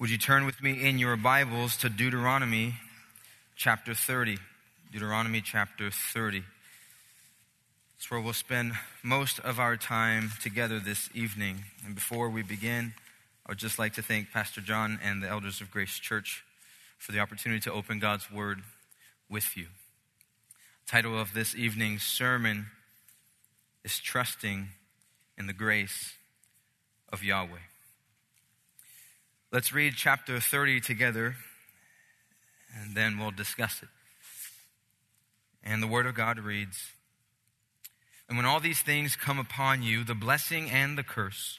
Would you turn with me in your Bibles to Deuteronomy chapter 30? Deuteronomy chapter 30. It's where we'll spend most of our time together this evening. And before we begin, I would just like to thank Pastor John and the elders of Grace Church for the opportunity to open God's Word with you. The title of this evening's sermon is Trusting in the Grace of Yahweh. Let's read chapter 30 together, and then we'll discuss it. And the Word of God reads And when all these things come upon you, the blessing and the curse,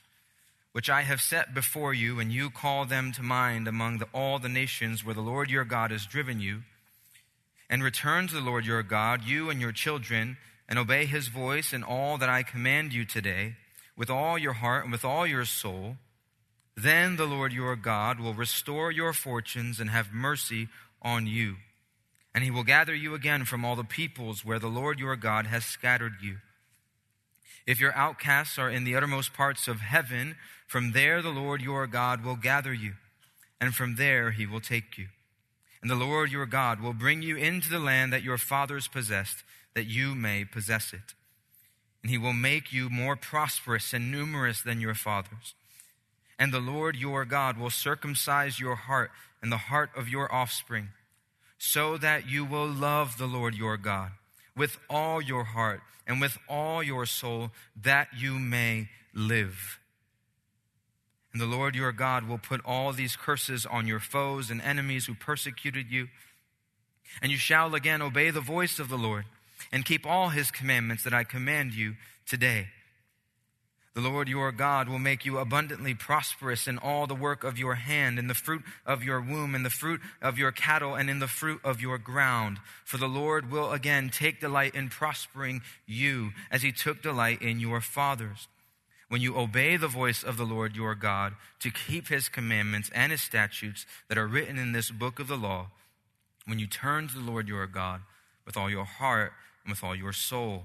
which I have set before you, and you call them to mind among the, all the nations where the Lord your God has driven you, and return to the Lord your God, you and your children, and obey his voice in all that I command you today, with all your heart and with all your soul, then the Lord your God will restore your fortunes and have mercy on you. And he will gather you again from all the peoples where the Lord your God has scattered you. If your outcasts are in the uttermost parts of heaven, from there the Lord your God will gather you, and from there he will take you. And the Lord your God will bring you into the land that your fathers possessed, that you may possess it. And he will make you more prosperous and numerous than your fathers and the Lord your God will circumcise your heart and the heart of your offspring, so that you will love the Lord your God with all your heart and with all your soul, that you may live. And the Lord your God will put all these curses on your foes and enemies who persecuted you. And you shall again obey the voice of the Lord and keep all his commandments that I command you today. The Lord your God will make you abundantly prosperous in all the work of your hand, in the fruit of your womb, in the fruit of your cattle, and in the fruit of your ground. For the Lord will again take delight in prospering you, as he took delight in your fathers. When you obey the voice of the Lord your God to keep his commandments and his statutes that are written in this book of the law, when you turn to the Lord your God with all your heart and with all your soul.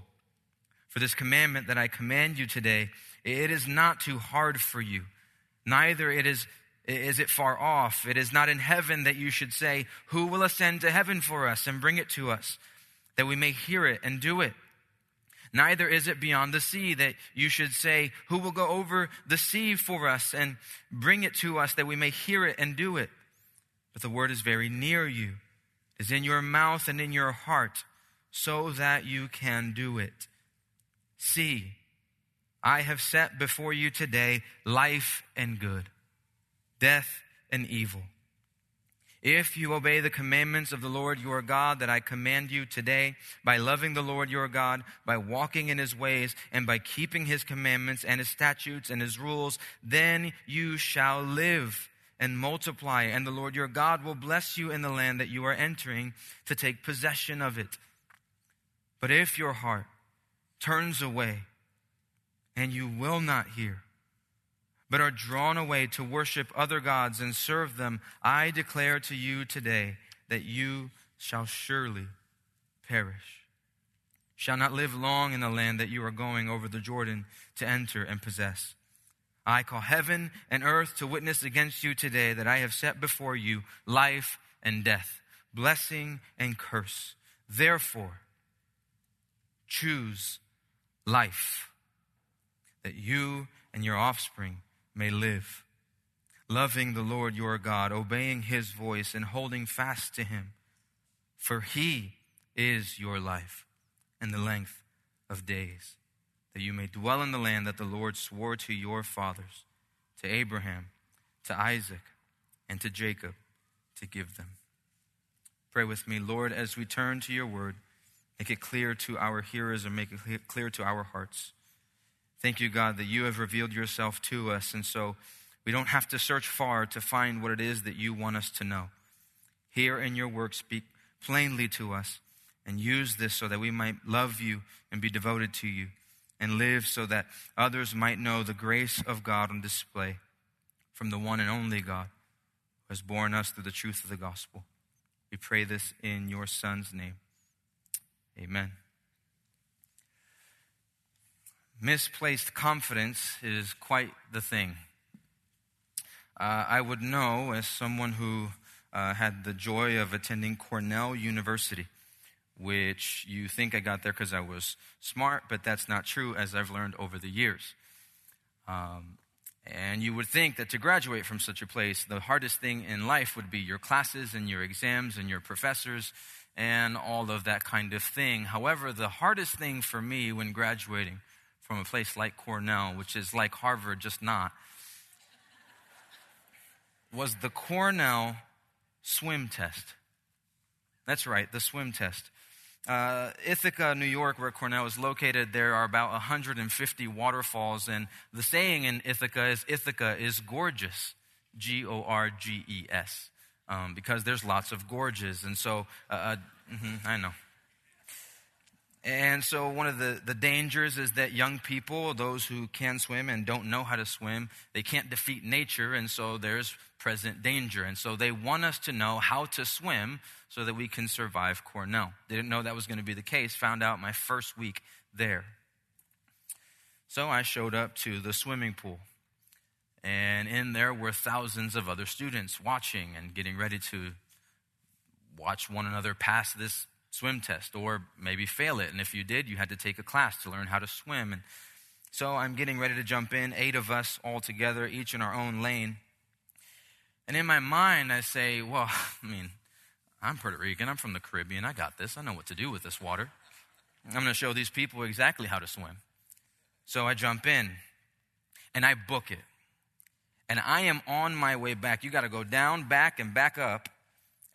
For this commandment that I command you today it is not too hard for you. Neither it is, is it far off. It is not in heaven that you should say, Who will ascend to heaven for us and bring it to us, that we may hear it and do it? Neither is it beyond the sea that you should say, Who will go over the sea for us and bring it to us that we may hear it and do it? But the word is very near you, is in your mouth and in your heart, so that you can do it. See, I have set before you today life and good, death and evil. If you obey the commandments of the Lord your God that I command you today, by loving the Lord your God, by walking in his ways, and by keeping his commandments and his statutes and his rules, then you shall live and multiply, and the Lord your God will bless you in the land that you are entering to take possession of it. But if your heart turns away, and you will not hear, but are drawn away to worship other gods and serve them, I declare to you today that you shall surely perish. Shall not live long in the land that you are going over the Jordan to enter and possess. I call heaven and earth to witness against you today that I have set before you life and death, blessing and curse. Therefore, choose life that you and your offspring may live, loving the Lord your God, obeying his voice, and holding fast to him. For he is your life and the length of days, that you may dwell in the land that the Lord swore to your fathers, to Abraham, to Isaac, and to Jacob, to give them. Pray with me, Lord, as we turn to your word, make it clear to our hearers and make it clear to our hearts. Thank you, God, that you have revealed yourself to us. And so we don't have to search far to find what it is that you want us to know. Here in your work, speak plainly to us and use this so that we might love you and be devoted to you and live so that others might know the grace of God on display from the one and only God who has borne us through the truth of the gospel. We pray this in your Son's name. Amen. Misplaced confidence is quite the thing. uh, I would know as someone who uh, had the joy of attending Cornell University, which you think I got there because I was smart, but that's not true as I've learned over the years. Um, and you would think that to graduate from such a place, the hardest thing in life would be your classes and your exams and your professors and all of that kind of thing. However, the hardest thing for me when graduating from a place like Cornell, which is like Harvard, just not, was the Cornell swim test. That's right, the swim test. Uh, Ithaca, New York, where Cornell is located, there are about 150 waterfalls, and the saying in Ithaca is Ithaca is gorgeous, G O R G E S, um, because there's lots of gorges. And so, uh, uh, mm-hmm, I know. And so, one of the, the dangers is that young people, those who can swim and don't know how to swim, they can't defeat nature, and so there's present danger. And so, they want us to know how to swim so that we can survive Cornell. They didn't know that was going to be the case, found out my first week there. So, I showed up to the swimming pool, and in there were thousands of other students watching and getting ready to watch one another pass this swim test or maybe fail it. And if you did, you had to take a class to learn how to swim. And so I'm getting ready to jump in, eight of us all together, each in our own lane. And in my mind, I say, well, I mean, I'm Puerto Rican. I'm from the Caribbean. I got this. I know what to do with this water. I'm going to show these people exactly how to swim. So I jump in and I book it. And I am on my way back. You got to go down, back, and back up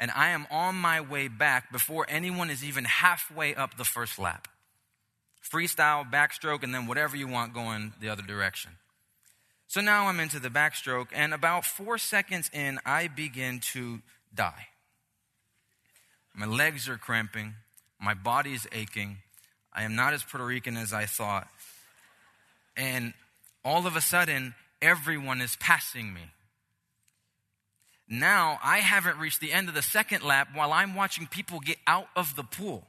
and I am on my way back before anyone is even halfway up the first lap. Freestyle, backstroke, and then whatever you want going the other direction. So now I'm into the backstroke, and about four seconds in, I begin to die. My legs are cramping, my body is aching. I am not as Puerto Rican as I thought. And all of a sudden, everyone is passing me. Now I haven't reached the end of the second lap while I'm watching people get out of the pool.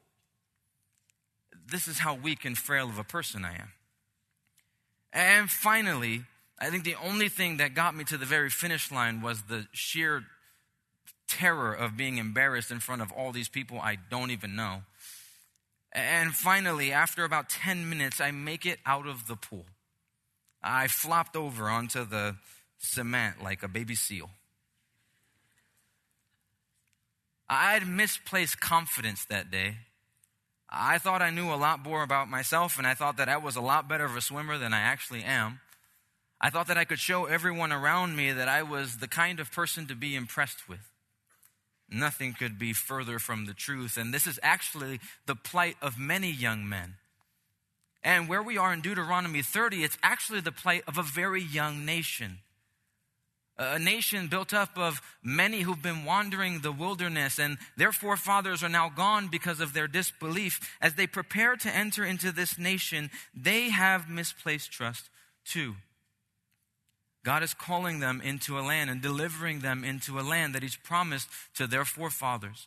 This is how weak and frail of a person I am. And finally, I think the only thing that got me to the very finish line was the sheer terror of being embarrassed in front of all these people I don't even know. And finally, after about 10 minutes, I make it out of the pool. I flopped over onto the cement like a baby seal. I had misplaced confidence that day. I thought I knew a lot more about myself, and I thought that I was a lot better of a swimmer than I actually am. I thought that I could show everyone around me that I was the kind of person to be impressed with. Nothing could be further from the truth, and this is actually the plight of many young men. And where we are in Deuteronomy 30, it's actually the plight of a very young nation a nation built up of many who've been wandering the wilderness, and their forefathers are now gone because of their disbelief. As they prepare to enter into this nation, they have misplaced trust too. God is calling them into a land and delivering them into a land that He's promised to their forefathers.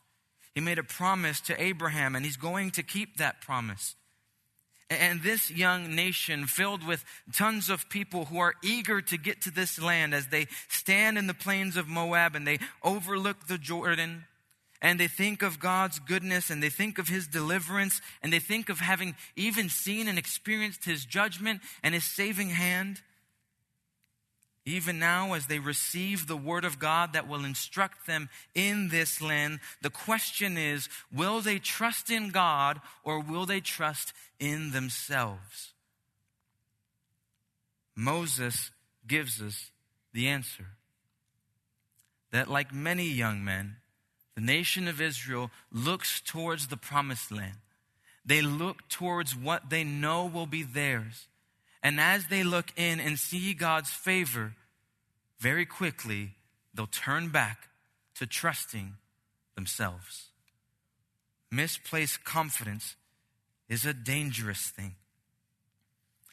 He made a promise to Abraham, and He's going to keep that promise. And this young nation, filled with tons of people who are eager to get to this land as they stand in the plains of Moab and they overlook the Jordan and they think of God's goodness and they think of His deliverance and they think of having even seen and experienced His judgment and His saving hand. Even now, as they receive the word of God that will instruct them in this land, the question is will they trust in God or will they trust in themselves? Moses gives us the answer that, like many young men, the nation of Israel looks towards the promised land. They look towards what they know will be theirs. And as they look in and see God's favor, very quickly they'll turn back to trusting themselves. Misplaced confidence is a dangerous thing.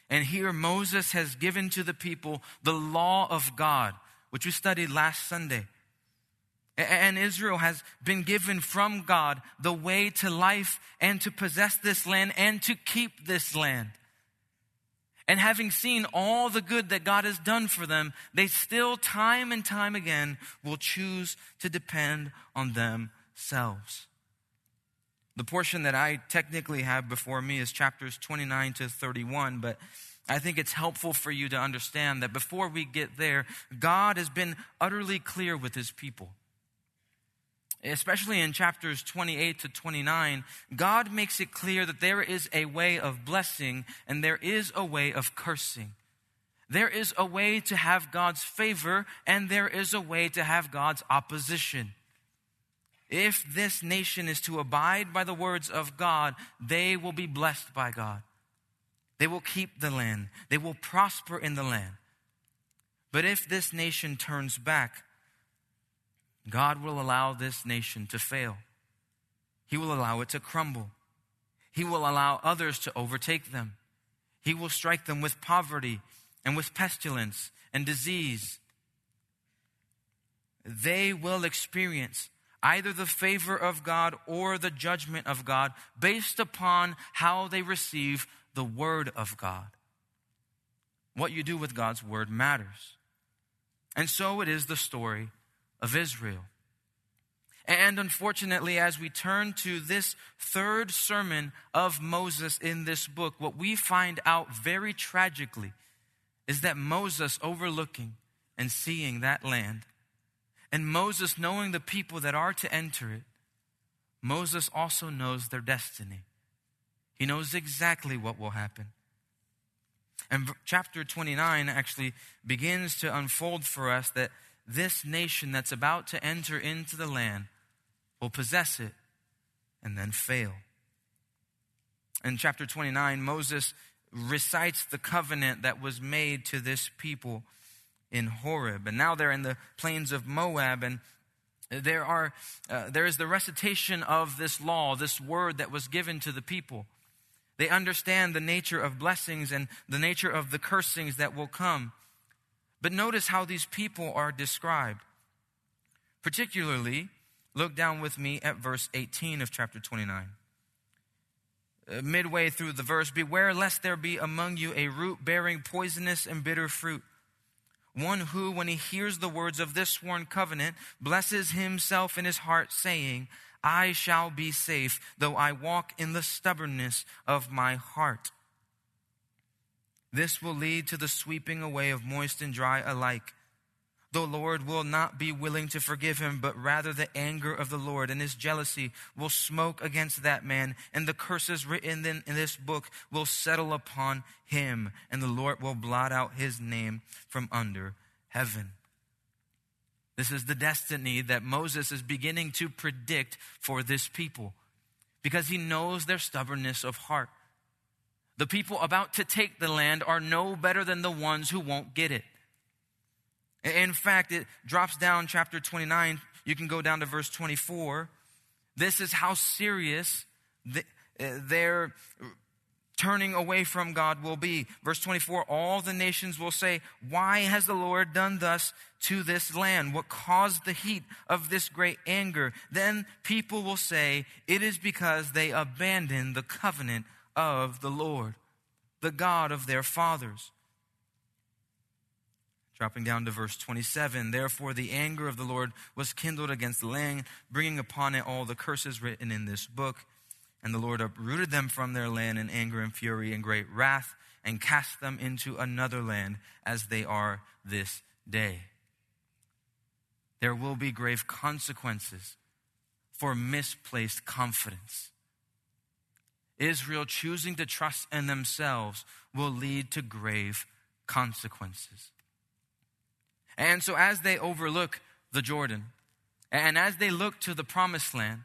And here Moses has given to the people the law of God, which we studied last Sunday. And Israel has been given from God the way to life and to possess this land and to keep this land. And having seen all the good that God has done for them, they still, time and time again, will choose to depend on themselves. The portion that I technically have before me is chapters 29 to 31, but I think it's helpful for you to understand that before we get there, God has been utterly clear with his people especially in chapters 28 to 29, God makes it clear that there is a way of blessing and there is a way of cursing. There is a way to have God's favor and there is a way to have God's opposition. If this nation is to abide by the words of God, they will be blessed by God. They will keep the land. They will prosper in the land. But if this nation turns back, God will allow this nation to fail. He will allow it to crumble. He will allow others to overtake them. He will strike them with poverty and with pestilence and disease. They will experience either the favor of God or the judgment of God based upon how they receive the word of God. What you do with God's word matters. And so it is the story of Israel. And unfortunately, as we turn to this third sermon of Moses in this book, what we find out very tragically is that Moses overlooking and seeing that land, and Moses knowing the people that are to enter it, Moses also knows their destiny. He knows exactly what will happen. And chapter 29 actually begins to unfold for us that this nation that's about to enter into the land will possess it and then fail. In chapter 29, Moses recites the covenant that was made to this people in Horeb. And now they're in the plains of Moab, and there, are, uh, there is the recitation of this law, this word that was given to the people. They understand the nature of blessings and the nature of the cursings that will come. But notice how these people are described. Particularly, look down with me at verse 18 of chapter 29. Uh, midway through the verse, beware lest there be among you a root bearing poisonous and bitter fruit. One who, when he hears the words of this sworn covenant, blesses himself in his heart, saying, I shall be safe, though I walk in the stubbornness of my heart. This will lead to the sweeping away of moist and dry alike. The Lord will not be willing to forgive him, but rather the anger of the Lord and his jealousy will smoke against that man, and the curses written in, this book will settle upon him, and the Lord will blot out his name from under heaven. This is the destiny that Moses is beginning to predict for this people because he knows their stubbornness of heart. The people about to take the land are no better than the ones who won't get it. In fact, it drops down chapter 29. You can go down to verse 24. This is how serious uh, their turning away from God will be. Verse 24 All the nations will say, Why has the Lord done thus to this land? What caused the heat of this great anger? Then people will say, It is because they abandoned the covenant of the Lord, the God of their fathers. Dropping down to verse 27, therefore the anger of the Lord was kindled against the land, bringing upon it all the curses written in this book. And the Lord uprooted them from their land in anger and fury and great wrath, and cast them into another land as they are this day. There will be grave consequences for misplaced confidence. Israel choosing to trust in themselves will lead to grave consequences. And so, as they overlook the Jordan, and as they look to the promised land,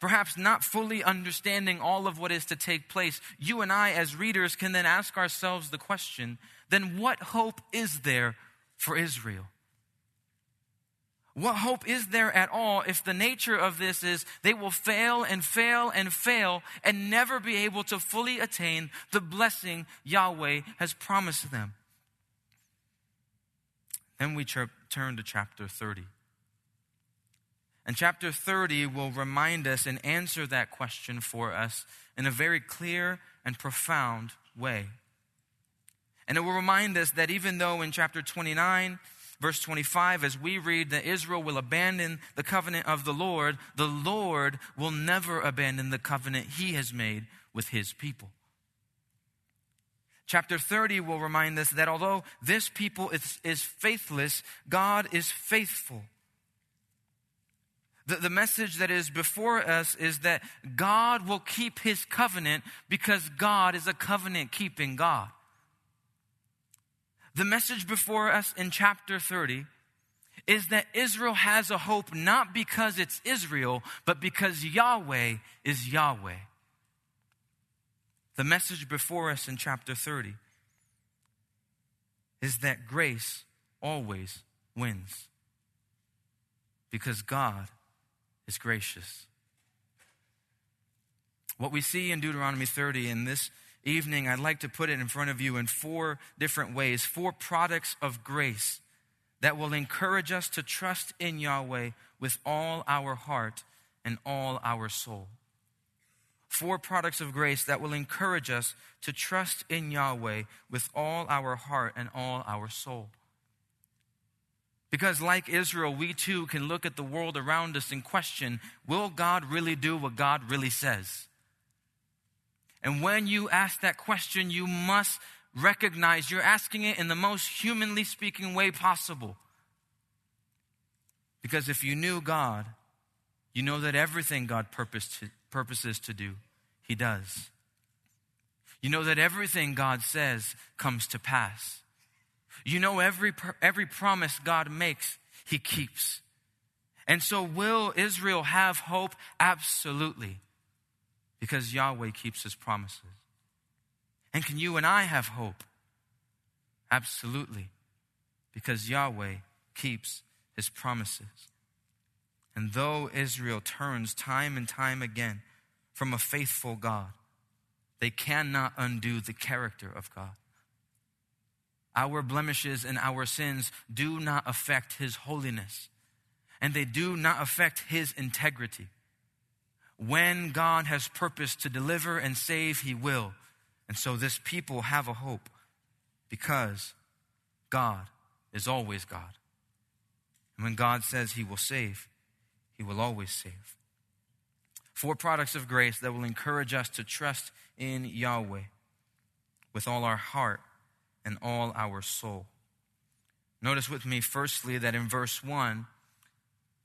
perhaps not fully understanding all of what is to take place, you and I, as readers, can then ask ourselves the question then what hope is there for Israel? What hope is there at all if the nature of this is they will fail and fail and fail and never be able to fully attain the blessing Yahweh has promised them? Then we turn to chapter 30. And chapter 30 will remind us and answer that question for us in a very clear and profound way. And it will remind us that even though in chapter 29, verse 25, as we read that Israel will abandon the covenant of the Lord, the Lord will never abandon the covenant he has made with his people. Chapter 30 will remind us that although this people is, is faithless, God is faithful. The, the message that is before us is that God will keep his covenant because God is a covenant keeping God. The message before us in chapter 30 is that Israel has a hope not because it's Israel, but because Yahweh is Yahweh. The message before us in chapter 30 is that grace always wins because God is gracious. What we see in Deuteronomy 30 in this evening, I'd like to put it in front of you in four different ways, four products of grace that will encourage us to trust in Yahweh with all our heart and all our soul. Four products of grace that will encourage us to trust in Yahweh with all our heart and all our soul. Because, like Israel, we too can look at the world around us and question will God really do what God really says? And when you ask that question, you must recognize you're asking it in the most humanly speaking way possible. Because if you knew God, you know that everything God to, purposes to do, He does. You know that everything God says comes to pass. You know every, every promise God makes, He keeps. And so, will Israel have hope? Absolutely. Because Yahweh keeps His promises. And can you and I have hope? Absolutely. Because Yahweh keeps His promises. And though Israel turns time and time again from a faithful God, they cannot undo the character of God. Our blemishes and our sins do not affect his holiness, and they do not affect his integrity. When God has purposed to deliver and save, he will. And so this people have a hope because God is always God. And when God says he will save, he will always save. Four products of grace that will encourage us to trust in Yahweh with all our heart and all our soul. Notice with me, firstly, that in verse 1,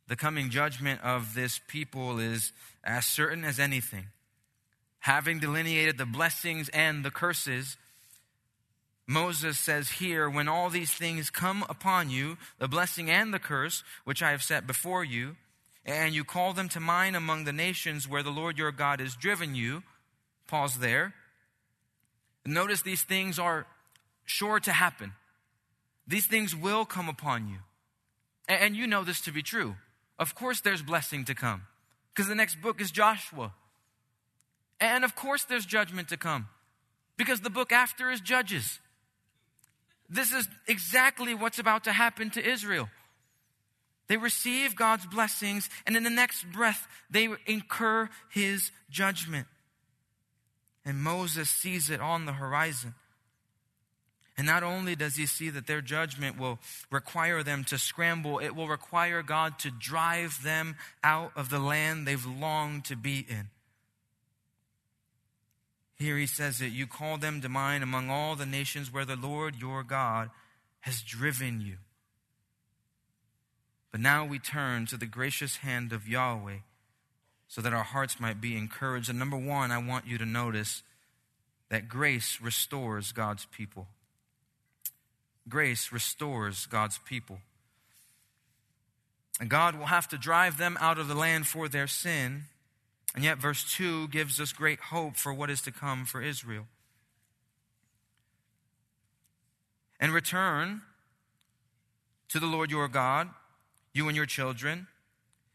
the coming judgment of this people is as certain as anything. Having delineated the blessings and the curses, Moses says here, when all these things come upon you, the blessing and the curse, which I have set before you, and you call them to mind among the nations where the Lord your God has driven you, pause there. Notice these things are sure to happen. These things will come upon you. And you know this to be true. Of course, there's blessing to come because the next book is Joshua. And of course, there's judgment to come because the book after is Judges. This is exactly what's about to happen to Israel. They receive God's blessings, and in the next breath, they incur his judgment. And Moses sees it on the horizon. And not only does he see that their judgment will require them to scramble, it will require God to drive them out of the land they've longed to be in. Here he says that you call them to mind among all the nations where the Lord your God has driven you. But now we turn to the gracious hand of Yahweh so that our hearts might be encouraged. And number one, I want you to notice that grace restores God's people grace restores God's people. And God will have to drive them out of the land for their sin. And yet, verse 2 gives us great hope for what is to come for Israel. And return to the Lord your God, you and your children,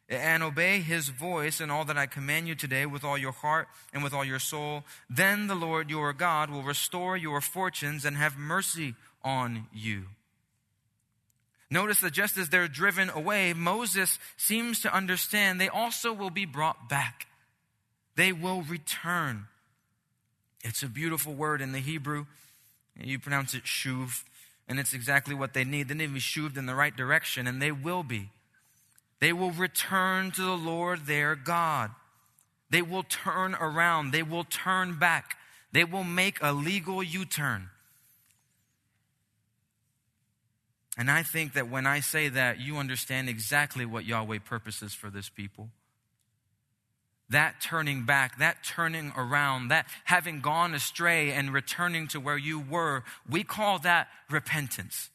and obey his voice in all that I command you today with all your heart and with all your soul. Then the Lord your God will restore your fortunes and have mercy on you. Notice that just as they're driven away, Moses seems to understand they also will be brought back. They will return. It's a beautiful word in the Hebrew. You pronounce it shuv, and it's exactly what they need. They need to be shuved in the right direction, and they will be. They will return to the Lord their God. They will turn around. They will turn back. They will make a legal U turn. And I think that when I say that, you understand exactly what Yahweh purposes for this people. That turning back, that turning around, that having gone astray and returning to where you were, we call that repentance.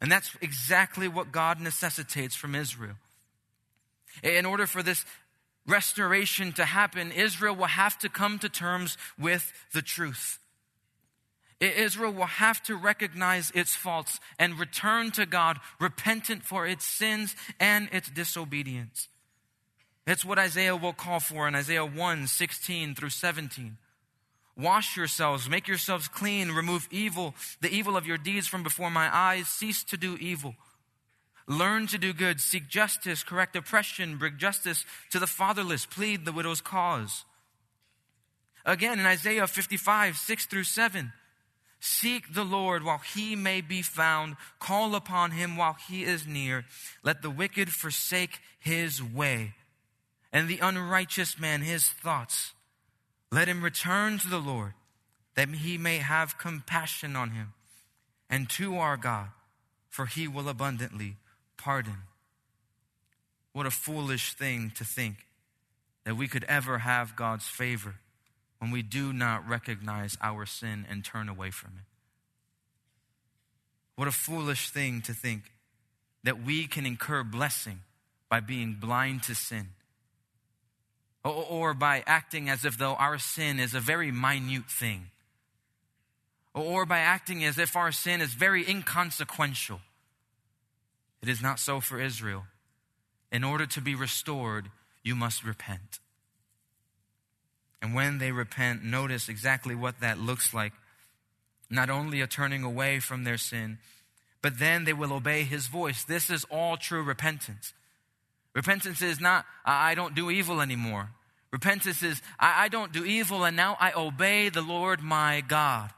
And that's exactly what God necessitates from Israel. In order for this restoration to happen, Israel will have to come to terms with the truth. Israel will have to recognize its faults and return to God, repentant for its sins and its disobedience. It's what Isaiah will call for in Isaiah 1 16 through 17. Wash yourselves, make yourselves clean, remove evil, the evil of your deeds from before my eyes, cease to do evil. Learn to do good, seek justice, correct oppression, bring justice to the fatherless, plead the widow's cause. Again, in Isaiah 55, 6 through 7, seek the Lord while he may be found, call upon him while he is near. Let the wicked forsake his way, and the unrighteous man his thoughts. Let him return to the Lord, that he may have compassion on him, and to our God, for he will abundantly pardon. What a foolish thing to think that we could ever have God's favor when we do not recognize our sin and turn away from it. What a foolish thing to think that we can incur blessing by being blind to sin or, by acting as if though our sin is a very minute thing or by acting as if our sin is very inconsequential. It is not so for Israel. In order to be restored, you must repent. And when they repent, notice exactly what that looks like. Not only a turning away from their sin, but then they will obey his voice. This is all true repentance. Repentance is not, I don't do evil anymore. Repentance is, I don't do evil and now I obey the Lord my God.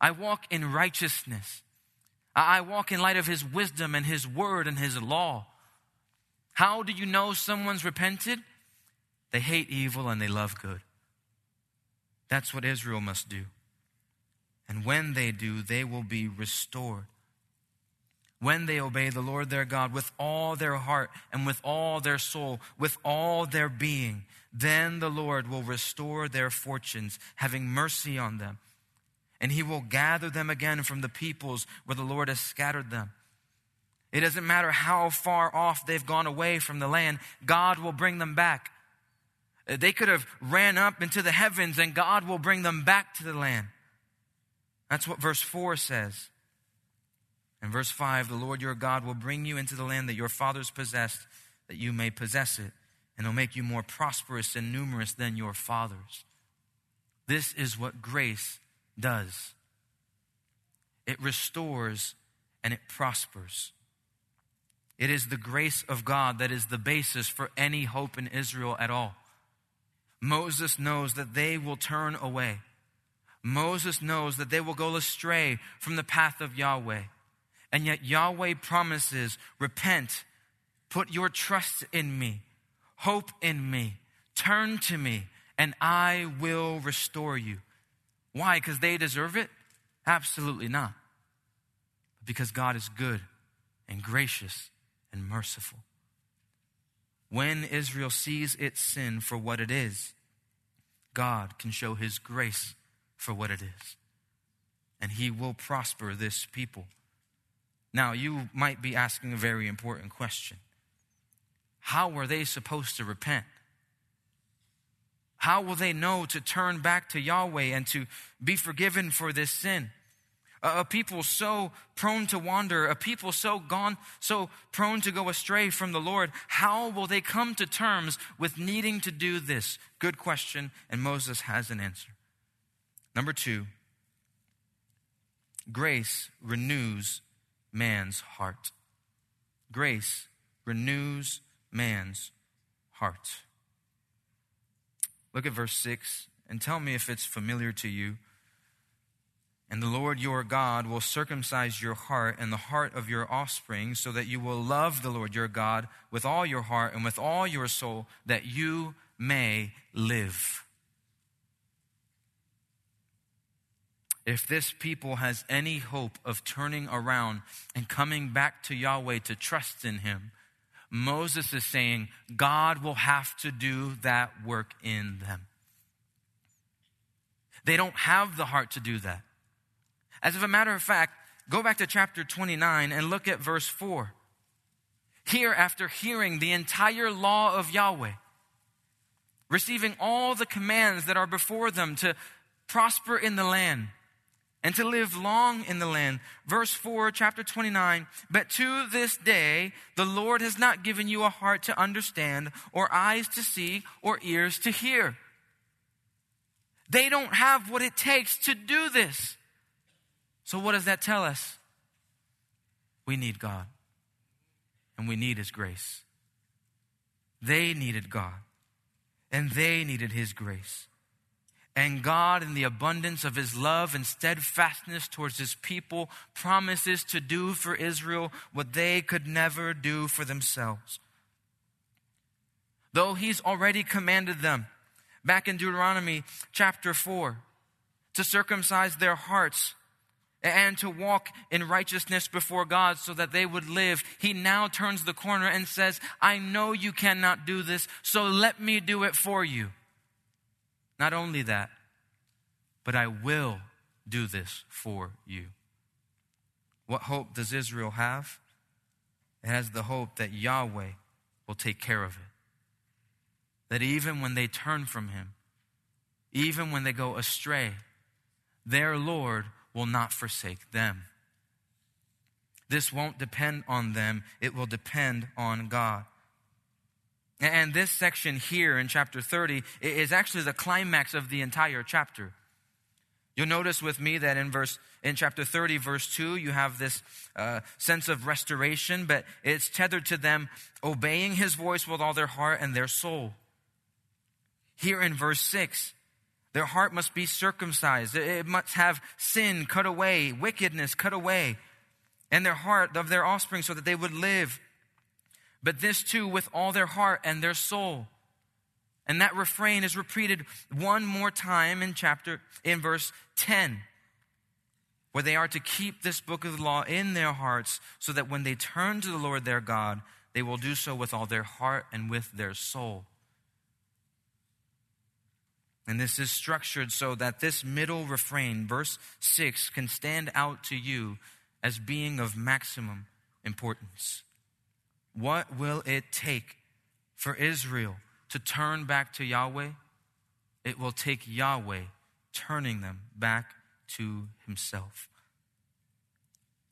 I walk in righteousness. I walk in light of His wisdom and His word and His law. How do you know someone's repented? They hate evil and they love good. That's what Israel must do. And when they do, they will be restored. When they obey the Lord their God with all their heart and with all their soul, with all their being, then the Lord will restore their fortunes, having mercy on them and he will gather them again from the peoples where the Lord has scattered them. It doesn't matter how far off they've gone away from the land, God will bring them back. Uh, they could have ran up into the heavens and God will bring them back to the land. That's what verse 4 says. In verse 5, the Lord your God will bring you into the land that your fathers possessed, that you may possess it, and he'll make you more prosperous and numerous than your fathers. This is what grace does it restores and it prospers. It is the grace of God that is the basis for any hope in Israel at all. Moses knows that they will turn away. Moses knows that they will go astray from the path of Yahweh. And yet Yahweh promises, repent, put your trust in me, hope in me, turn to me, and I will restore you. Why? Because they deserve it? Absolutely not. Because God is good and gracious and merciful. When Israel sees its sin for what it is, God can show his grace for what it is. And he will prosper this people. Now, you might be asking a very important question How were they supposed to repent? How will they know to turn back to Yahweh and to be forgiven for this sin? A, people so prone to wander, a people so gone, so prone to go astray from the Lord, how will they come to terms with needing to do this? Good question, and Moses has an answer. Number two, grace renews man's heart. Grace renews man's heart. Look at verse 6 and tell me if it's familiar to you. And the Lord your God will circumcise your heart and the heart of your offspring, so that you will love the Lord your God with all your heart and with all your soul, that you may live. If this people has any hope of turning around and coming back to Yahweh to trust in Him, Moses is saying God will have to do that work in them. They don't have the heart to do that. As of a matter of fact, go back to chapter 29 and look at verse 4. Here, after hearing the entire law of Yahweh, receiving all the commands that are before them to prosper in the land and to live long in the land. Verse 4, chapter 29. But to this day, the Lord has not given you a heart to understand, or eyes to see, or ears to hear. They don't have what it takes to do this. So, what does that tell us? We need God, and we need His grace. They needed God, and they needed His grace. And God, in the abundance of His love and steadfastness towards His people, promises to do for Israel what they could never do for themselves. Though He's already commanded them, back in Deuteronomy chapter 4, to circumcise their hearts and to walk in righteousness before God so that they would live, he now turns the corner and says, I know you cannot do this, so let me do it for you. Not only that, but I will do this for you. What hope does Israel have? It has the hope that Yahweh will take care of it. That even when they turn from him, even when they go astray, their Lord will not forsake them. This won't depend on them, it will depend on God. And this section here in chapter 30 is actually the climax of the entire chapter. You'll notice with me that in verse in chapter 30 verse 2 you have this uh, sense of restoration but it's tethered to them obeying his voice with all their heart and their soul. Here in verse 6 their heart must be circumcised. It must have sin cut away, wickedness cut away, and their heart of their offspring so that they would live. But this too with all their heart and their soul. And that refrain is repeated one more time in chapter, in verse 10, where they are to keep this book of the law in their hearts so that when they turn to the Lord their God, they will do so with all their heart and with their soul. And this is structured so that this middle refrain, verse 6, can stand out to you as being of maximum importance. What will it take for Israel to turn back to Yahweh? It will take Yahweh turning them back to Himself.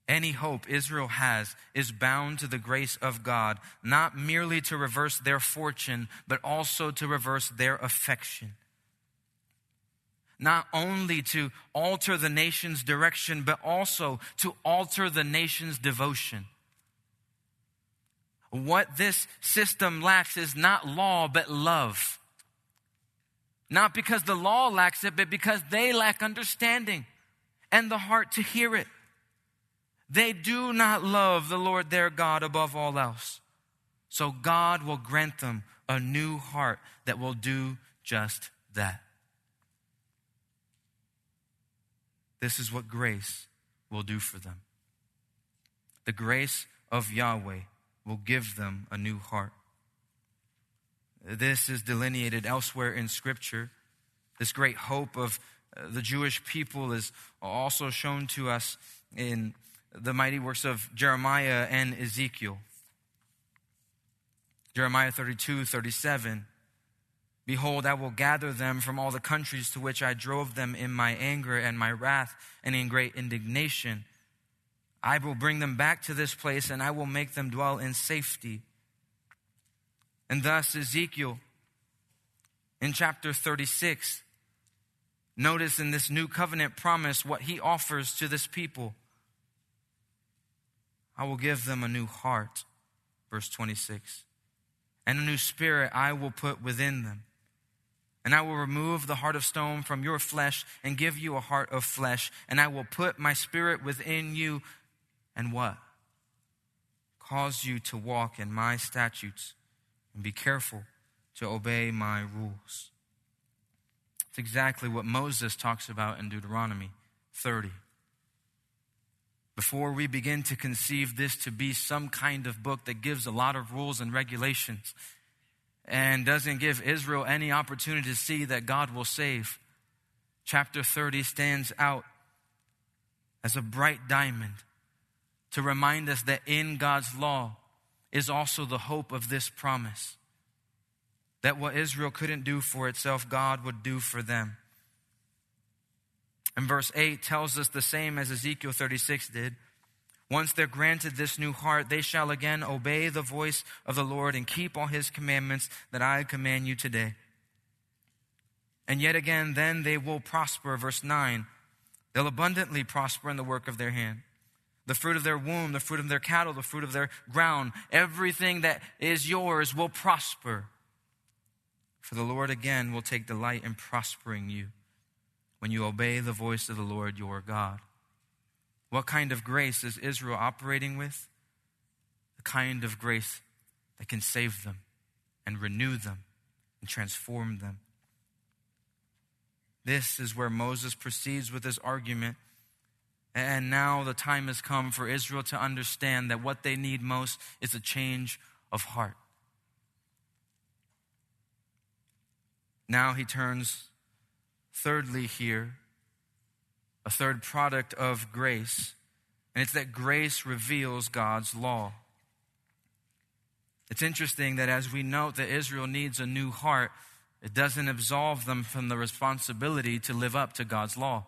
Any hope Israel has is bound to the grace of God, not merely to reverse their fortune, but also to reverse their affection not only to alter the nation's direction, but also to alter the nation's devotion. What this system lacks is not law, but love. Not because the law lacks it, but because they lack understanding and the heart to hear it. They do not love the Lord their God above all else. So God will grant them a new heart that will do just that. This is what grace will do for them. The grace of Yahweh will give them a new heart. This is delineated elsewhere in Scripture. This great hope of uh, the Jewish people is also shown to us in the mighty works of Jeremiah and Ezekiel. Jeremiah 32, 37. Behold, I will gather them from all the countries to which I drove them in my anger and my wrath and in great indignation. I will bring them back to this place and I will make them dwell in safety. And thus, Ezekiel in chapter 36, notice in this new covenant promise what he offers to this people. I will give them a new heart, verse 26, and a new spirit I will put within them And I will remove the heart of stone from your flesh and give you a heart of flesh. And I will put my spirit within you. And what? Cause you to walk in my statutes and be careful to obey my rules. It's exactly what Moses talks about in Deuteronomy 30. Before we begin to conceive this to be some kind of book that gives a lot of rules and regulations, and doesn't give Israel any opportunity to see that God will save. Chapter 30 stands out as a bright diamond to remind us that in God's law is also the hope of this promise. That what Israel couldn't do for itself, God would do for them. And verse 8 tells us the same as Ezekiel 36 did. Once they're granted this new heart, they shall again obey the voice of the Lord and keep all his commandments that I command you today. And yet again, then they will prosper. Verse 9. They'll abundantly prosper in the work of their hand. The fruit of their womb, the fruit of their cattle, the fruit of their ground, everything that is yours will prosper. For the Lord again will take delight in prospering you when you obey the voice of the Lord your God. What kind of grace is Israel operating with? The kind of grace that can save them and renew them and transform them. This is where Moses proceeds with his argument. And now the time has come for Israel to understand that what they need most is a change of heart. Now he turns, thirdly, here a third product of grace, and it's that grace reveals God's law. It's interesting that as we note that Israel needs a new heart, it doesn't absolve them from the responsibility to live up to God's law.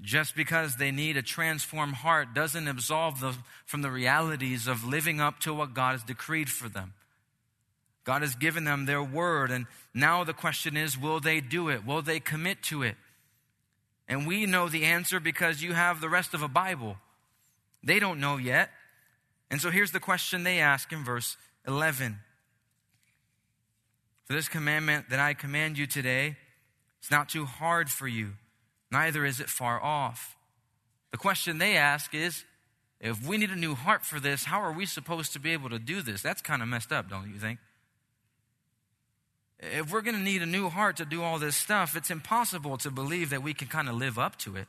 Just because they need a transformed heart doesn't absolve them from the realities of living up to what God has decreed for them. God has given them their word, and now the question is will they do it? Will they commit to it? And we know the answer because you have the rest of a Bible. They don't know yet. And so here's the question they ask in verse 11 For this commandment that I command you today, it's not too hard for you, neither is it far off. The question they ask is if we need a new heart for this, how are we supposed to be able to do this? That's kind of messed up, don't you think? If we're going to need a new heart to do all this stuff, it's impossible to believe that we can kind of live up to it.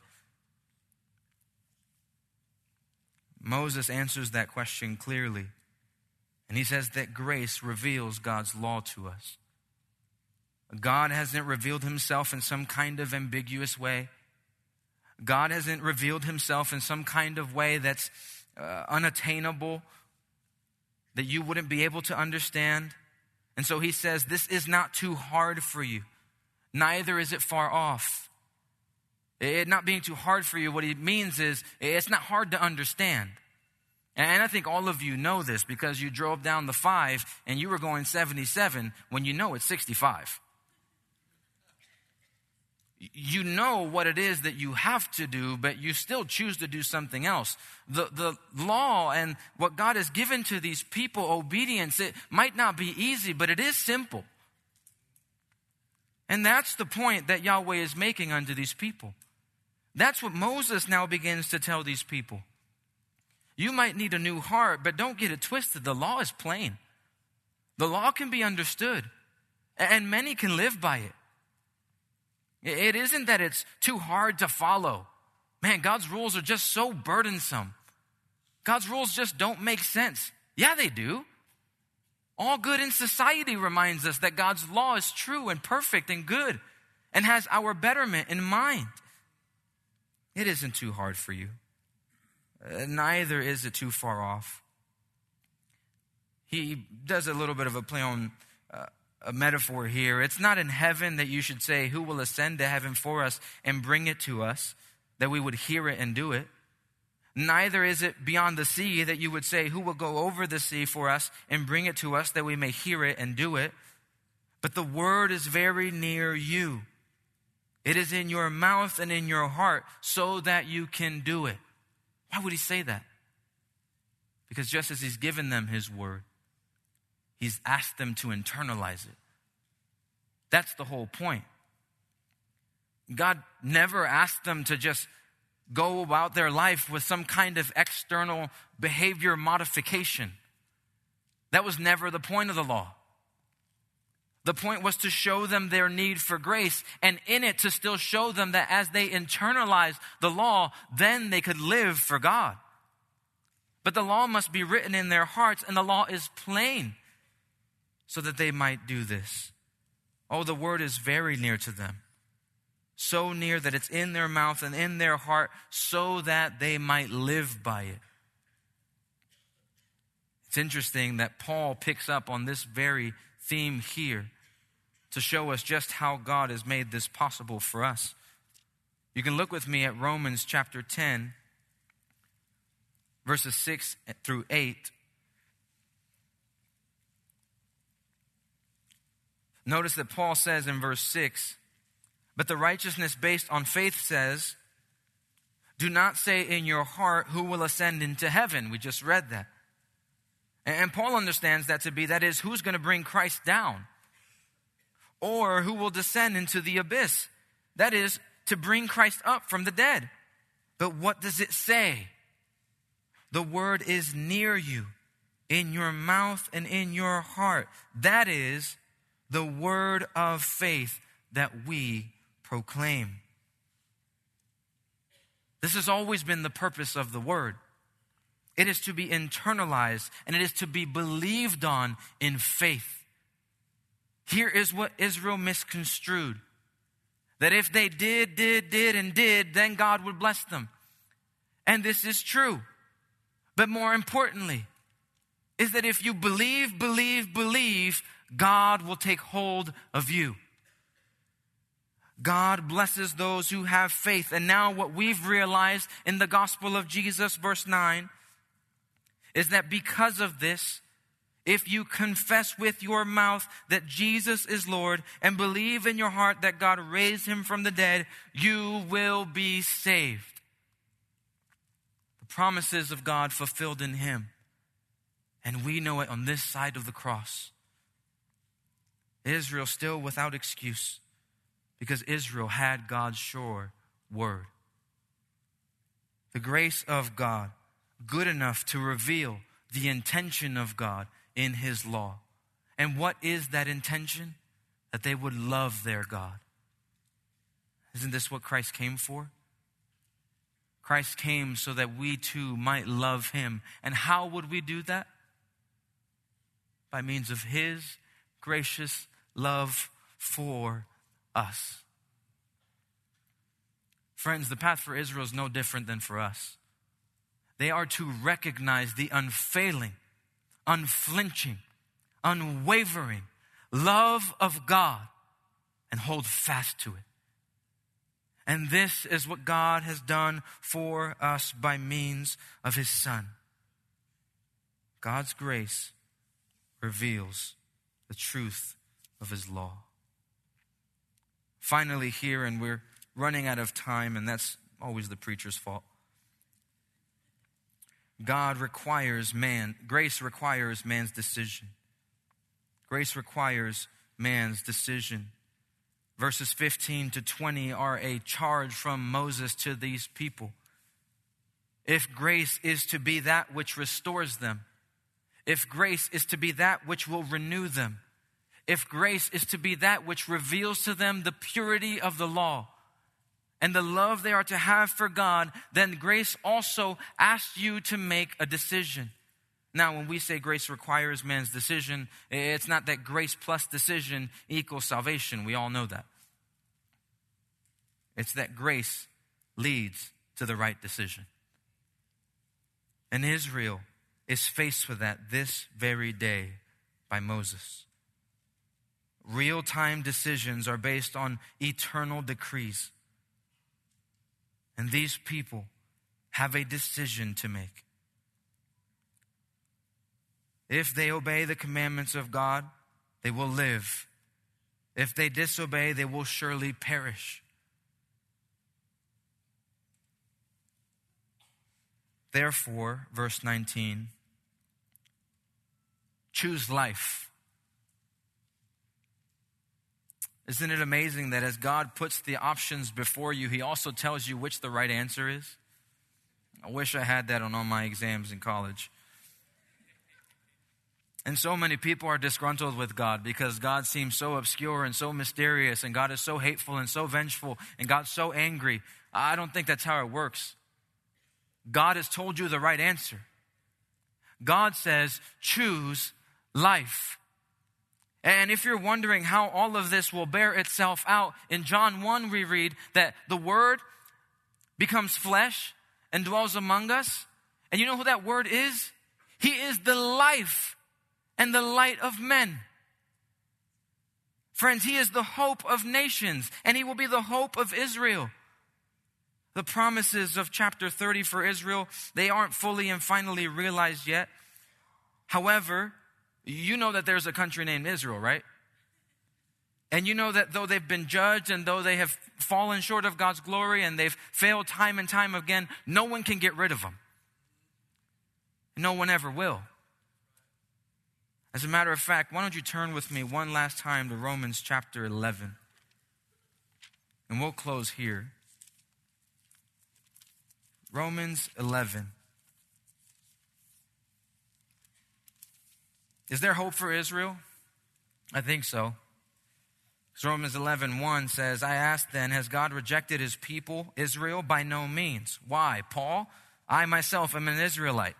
Moses answers that question clearly. And he says that grace reveals God's law to us. God hasn't revealed himself in some kind of ambiguous way. God hasn't revealed himself in some kind of way that's uh, unattainable, that you wouldn't be able to understand. And so he says, This is not too hard for you, neither is it far off. It not being too hard for you, what he means is it's not hard to understand. And I think all of you know this because you drove down the five and you were going 77 when you know it's 65 you know what it is that you have to do, but you still choose to do something else. The, the law and what God has given to these people, obedience, it might not be easy, but it is simple. And that's the point that Yahweh is making unto these people. That's what Moses now begins to tell these people. You might need a new heart, but don't get it twisted. The law is plain. The law can be understood, and many can live by it. It isn't that it's too hard to follow. Man, God's rules are just so burdensome. God's rules just don't make sense. Yeah, they do. All good in society reminds us that God's law is true and perfect and good and has our betterment in mind. It isn't too hard for you. Uh, neither is it too far off. He does a little bit of a play on a metaphor here. It's not in heaven that you should say, Who will ascend to heaven for us and bring it to us, that we would hear it and do it. Neither is it beyond the sea that you would say, Who will go over the sea for us and bring it to us that we may hear it and do it. But the word is very near you. It is in your mouth and in your heart so that you can do it. Why would he say that? Because just as he's given them his word, He's asked them to internalize it. That's the whole point. God never asked them to just go about their life with some kind of external behavior modification. That was never the point of the law. The point was to show them their need for grace, and in it to still show them that as they internalize the law, then they could live for God. But the law must be written in their hearts, and the law is plain so that they might do this. Oh, the word is very near to them so near that it's in their mouth and in their heart, so that they might live by it. It's interesting that Paul picks up on this very theme here to show us just how God has made this possible for us. You can look with me at Romans chapter 10, verses 6 through 8. Notice that Paul says in verse 6 but the righteousness based on faith says, Do not say in your heart, Who will ascend into heaven? We just read that. And Paul understands that to be, that is, who's going to bring Christ down? Or who will descend into the abyss? That is, to bring Christ up from the dead. But what does it say? The word is near you, in your mouth and in your heart. That is the word of faith that we proclaim. This has always been the purpose of the word. It is to be internalized and it is to be believed on in faith. Here is what Israel misconstrued that if they did, did, did, and did, then God would bless them. And this is true. But more importantly, is that if you believe, believe, believe, God will take hold of you. God blesses those who have faith. And now, what we've realized in the gospel of Jesus, verse 9, is that because of this, if you confess with your mouth that Jesus is Lord and believe in your heart that God raised him from the dead, you will be saved. The promises of God fulfilled in him. And we know it on this side of the cross. Israel still without excuse because Israel had God's sure word. The grace of God, good enough to reveal the intention of God in His law. And what is that intention? That they would love their God. Isn't this what Christ came for? Christ came so that we too might love Him. And how would we do that? By means of His gracious love for us. Friends, the path for Israel is no different than for us. They are to recognize the unfailing, unflinching, unwavering love of God and hold fast to it. And this is what God has done for us by means of His Son. God's grace reveals the truth of His law finally here, and we're running out of time, and that's always the preacher's fault. God requires man, grace requires man's decision. Grace requires man's decision. Verses 15 to 20 are a charge from Moses to these people. If grace is to be that which restores them, if grace is to be that which will renew them, if grace is to be that which reveals to them the purity of the law and the love they are to have for God, then grace also asks you to make a decision. Now, when we say grace requires man's decision, it's not that grace plus decision equals salvation. We all know that. It's that grace leads to the right decision. And Israel is faced with that this very day by Moses. Real time decisions are based on eternal decrees. And these people have a decision to make. If they obey the commandments of God, they will live. If they disobey, they will surely perish. Therefore, verse 19, choose life Isn't it amazing that as God puts the options before you, He also tells you which the right answer is? I wish I had that on all my exams in college. And so many people are disgruntled with God because God seems so obscure and so mysterious, and God is so hateful and so vengeful, and God's so angry. I don't think that's how it works. God has told you the right answer. God says, choose life. And if you're wondering how all of this will bear itself out, in John 1, we read that the Word becomes flesh and dwells among us. And you know who that Word is? He is the life and the light of men. Friends, He is the hope of nations, and He will be the hope of Israel. The promises of chapter 30 for Israel, they aren't fully and finally realized yet. However, you know that there's a country named Israel, right? And you know that though they've been judged and though they have fallen short of God's glory and they've failed time and time again, no one can get rid of them. No one ever will. As a matter of fact, why don't you turn with me one last time to Romans chapter 11? And we'll close here. Romans 11. Is there hope for Israel? I think so. Romans 11, 1 says, I ask then, has God rejected his people, Israel? By no means. Why? Paul, I myself am an Israelite,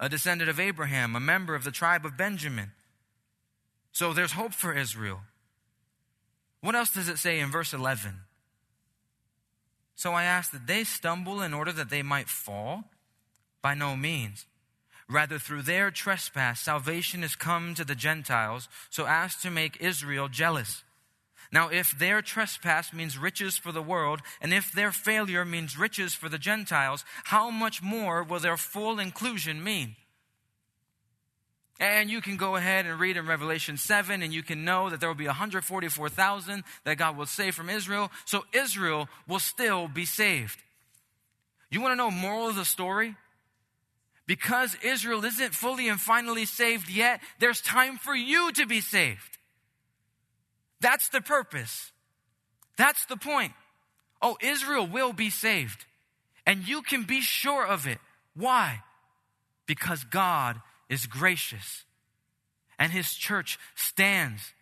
a descendant of Abraham, a member of the tribe of Benjamin. So there's hope for Israel. What else does it say in verse 11? So I ask that they stumble in order that they might fall? By no means. Rather, through their trespass, salvation has come to the Gentiles so as to make Israel jealous. Now, if their trespass means riches for the world, and if their failure means riches for the Gentiles, how much more will their full inclusion mean? And you can go ahead and read in Revelation 7, and you can know that there will be 144,000 that God will save from Israel. So Israel will still be saved. You want to know moral of the story? Because Israel isn't fully and finally saved yet, there's time for you to be saved. That's the purpose. That's the point. Oh, Israel will be saved. And you can be sure of it. Why? Because God is gracious. And His church stands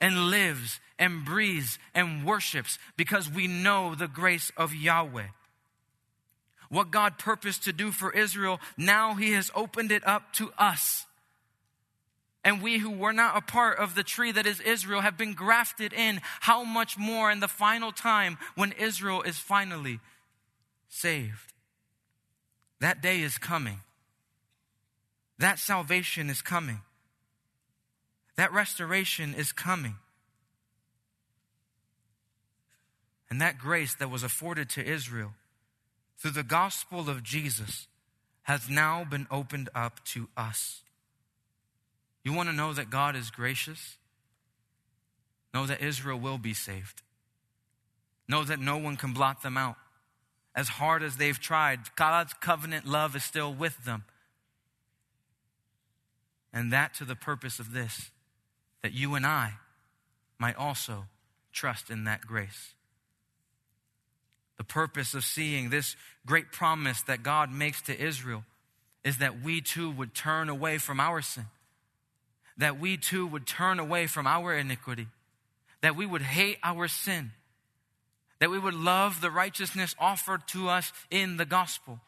and lives and breathes and worships because we know the grace of Yahweh what God purposed to do for Israel, now He has opened it up to us. And we who were not a part of the tree that is Israel have been grafted in. How much more in the final time when Israel is finally saved? That day is coming. That salvation is coming. That restoration is coming. And that grace that was afforded to Israel through the gospel of Jesus has now been opened up to us. You want to know that God is gracious? Know that Israel will be saved. Know that no one can blot them out. As hard as they've tried, God's covenant love is still with them. And that to the purpose of this, that you and I might also trust in that grace. The purpose of seeing this great promise that God makes to Israel is that we too would turn away from our sin, that we too would turn away from our iniquity, that we would hate our sin, that we would love the righteousness offered to us in the gospel,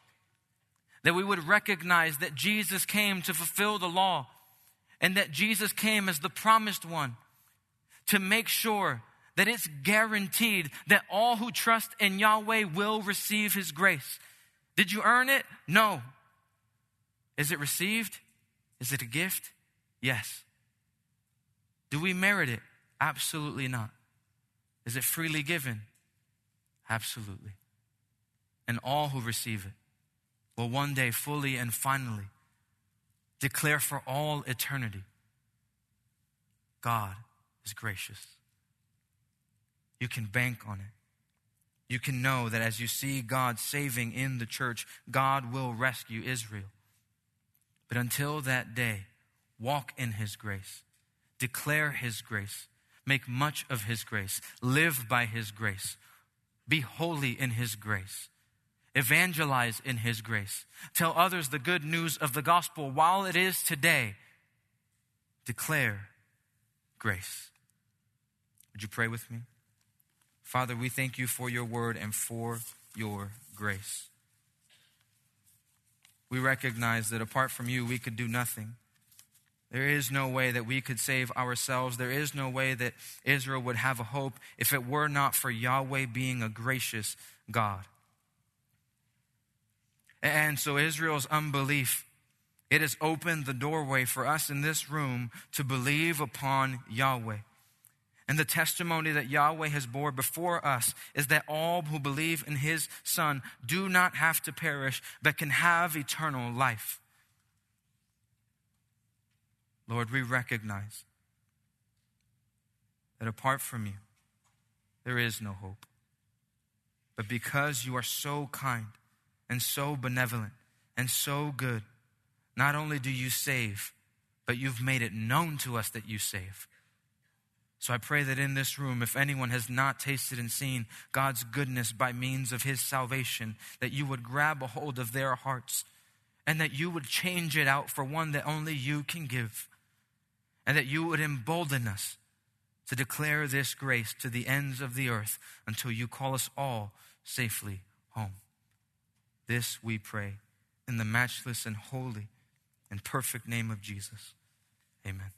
that we would recognize that Jesus came to fulfill the law and that Jesus came as the promised one to make sure that it's guaranteed that all who trust in Yahweh will receive his grace. Did you earn it? No. Is it received? Is it a gift? Yes. Do we merit it? Absolutely not. Is it freely given? Absolutely. And all who receive it will one day fully and finally declare for all eternity God is gracious. You can bank on it. You can know that as you see God saving in the church, God will rescue Israel. But until that day, walk in His grace, declare His grace, make much of His grace, live by His grace, be holy in His grace, evangelize in His grace, tell others the good news of the gospel while it is today. Declare grace. Would you pray with me? Father, we thank you for your word and for your grace. We recognize that apart from you, we could do nothing. There is no way that we could save ourselves. There is no way that Israel would have a hope if it were not for Yahweh being a gracious God. And so Israel's unbelief, it has opened the doorway for us in this room to believe upon Yahweh. And the testimony that Yahweh has bore before us is that all who believe in his Son do not have to perish, but can have eternal life. Lord, we recognize that apart from you, there is no hope. But because you are so kind and so benevolent and so good, not only do you save, but you've made it known to us that you save. So I pray that in this room, if anyone has not tasted and seen God's goodness by means of his salvation, that you would grab a hold of their hearts and that you would change it out for one that only you can give, and that you would embolden us to declare this grace to the ends of the earth until you call us all safely home. This we pray in the matchless and holy and perfect name of Jesus. Amen.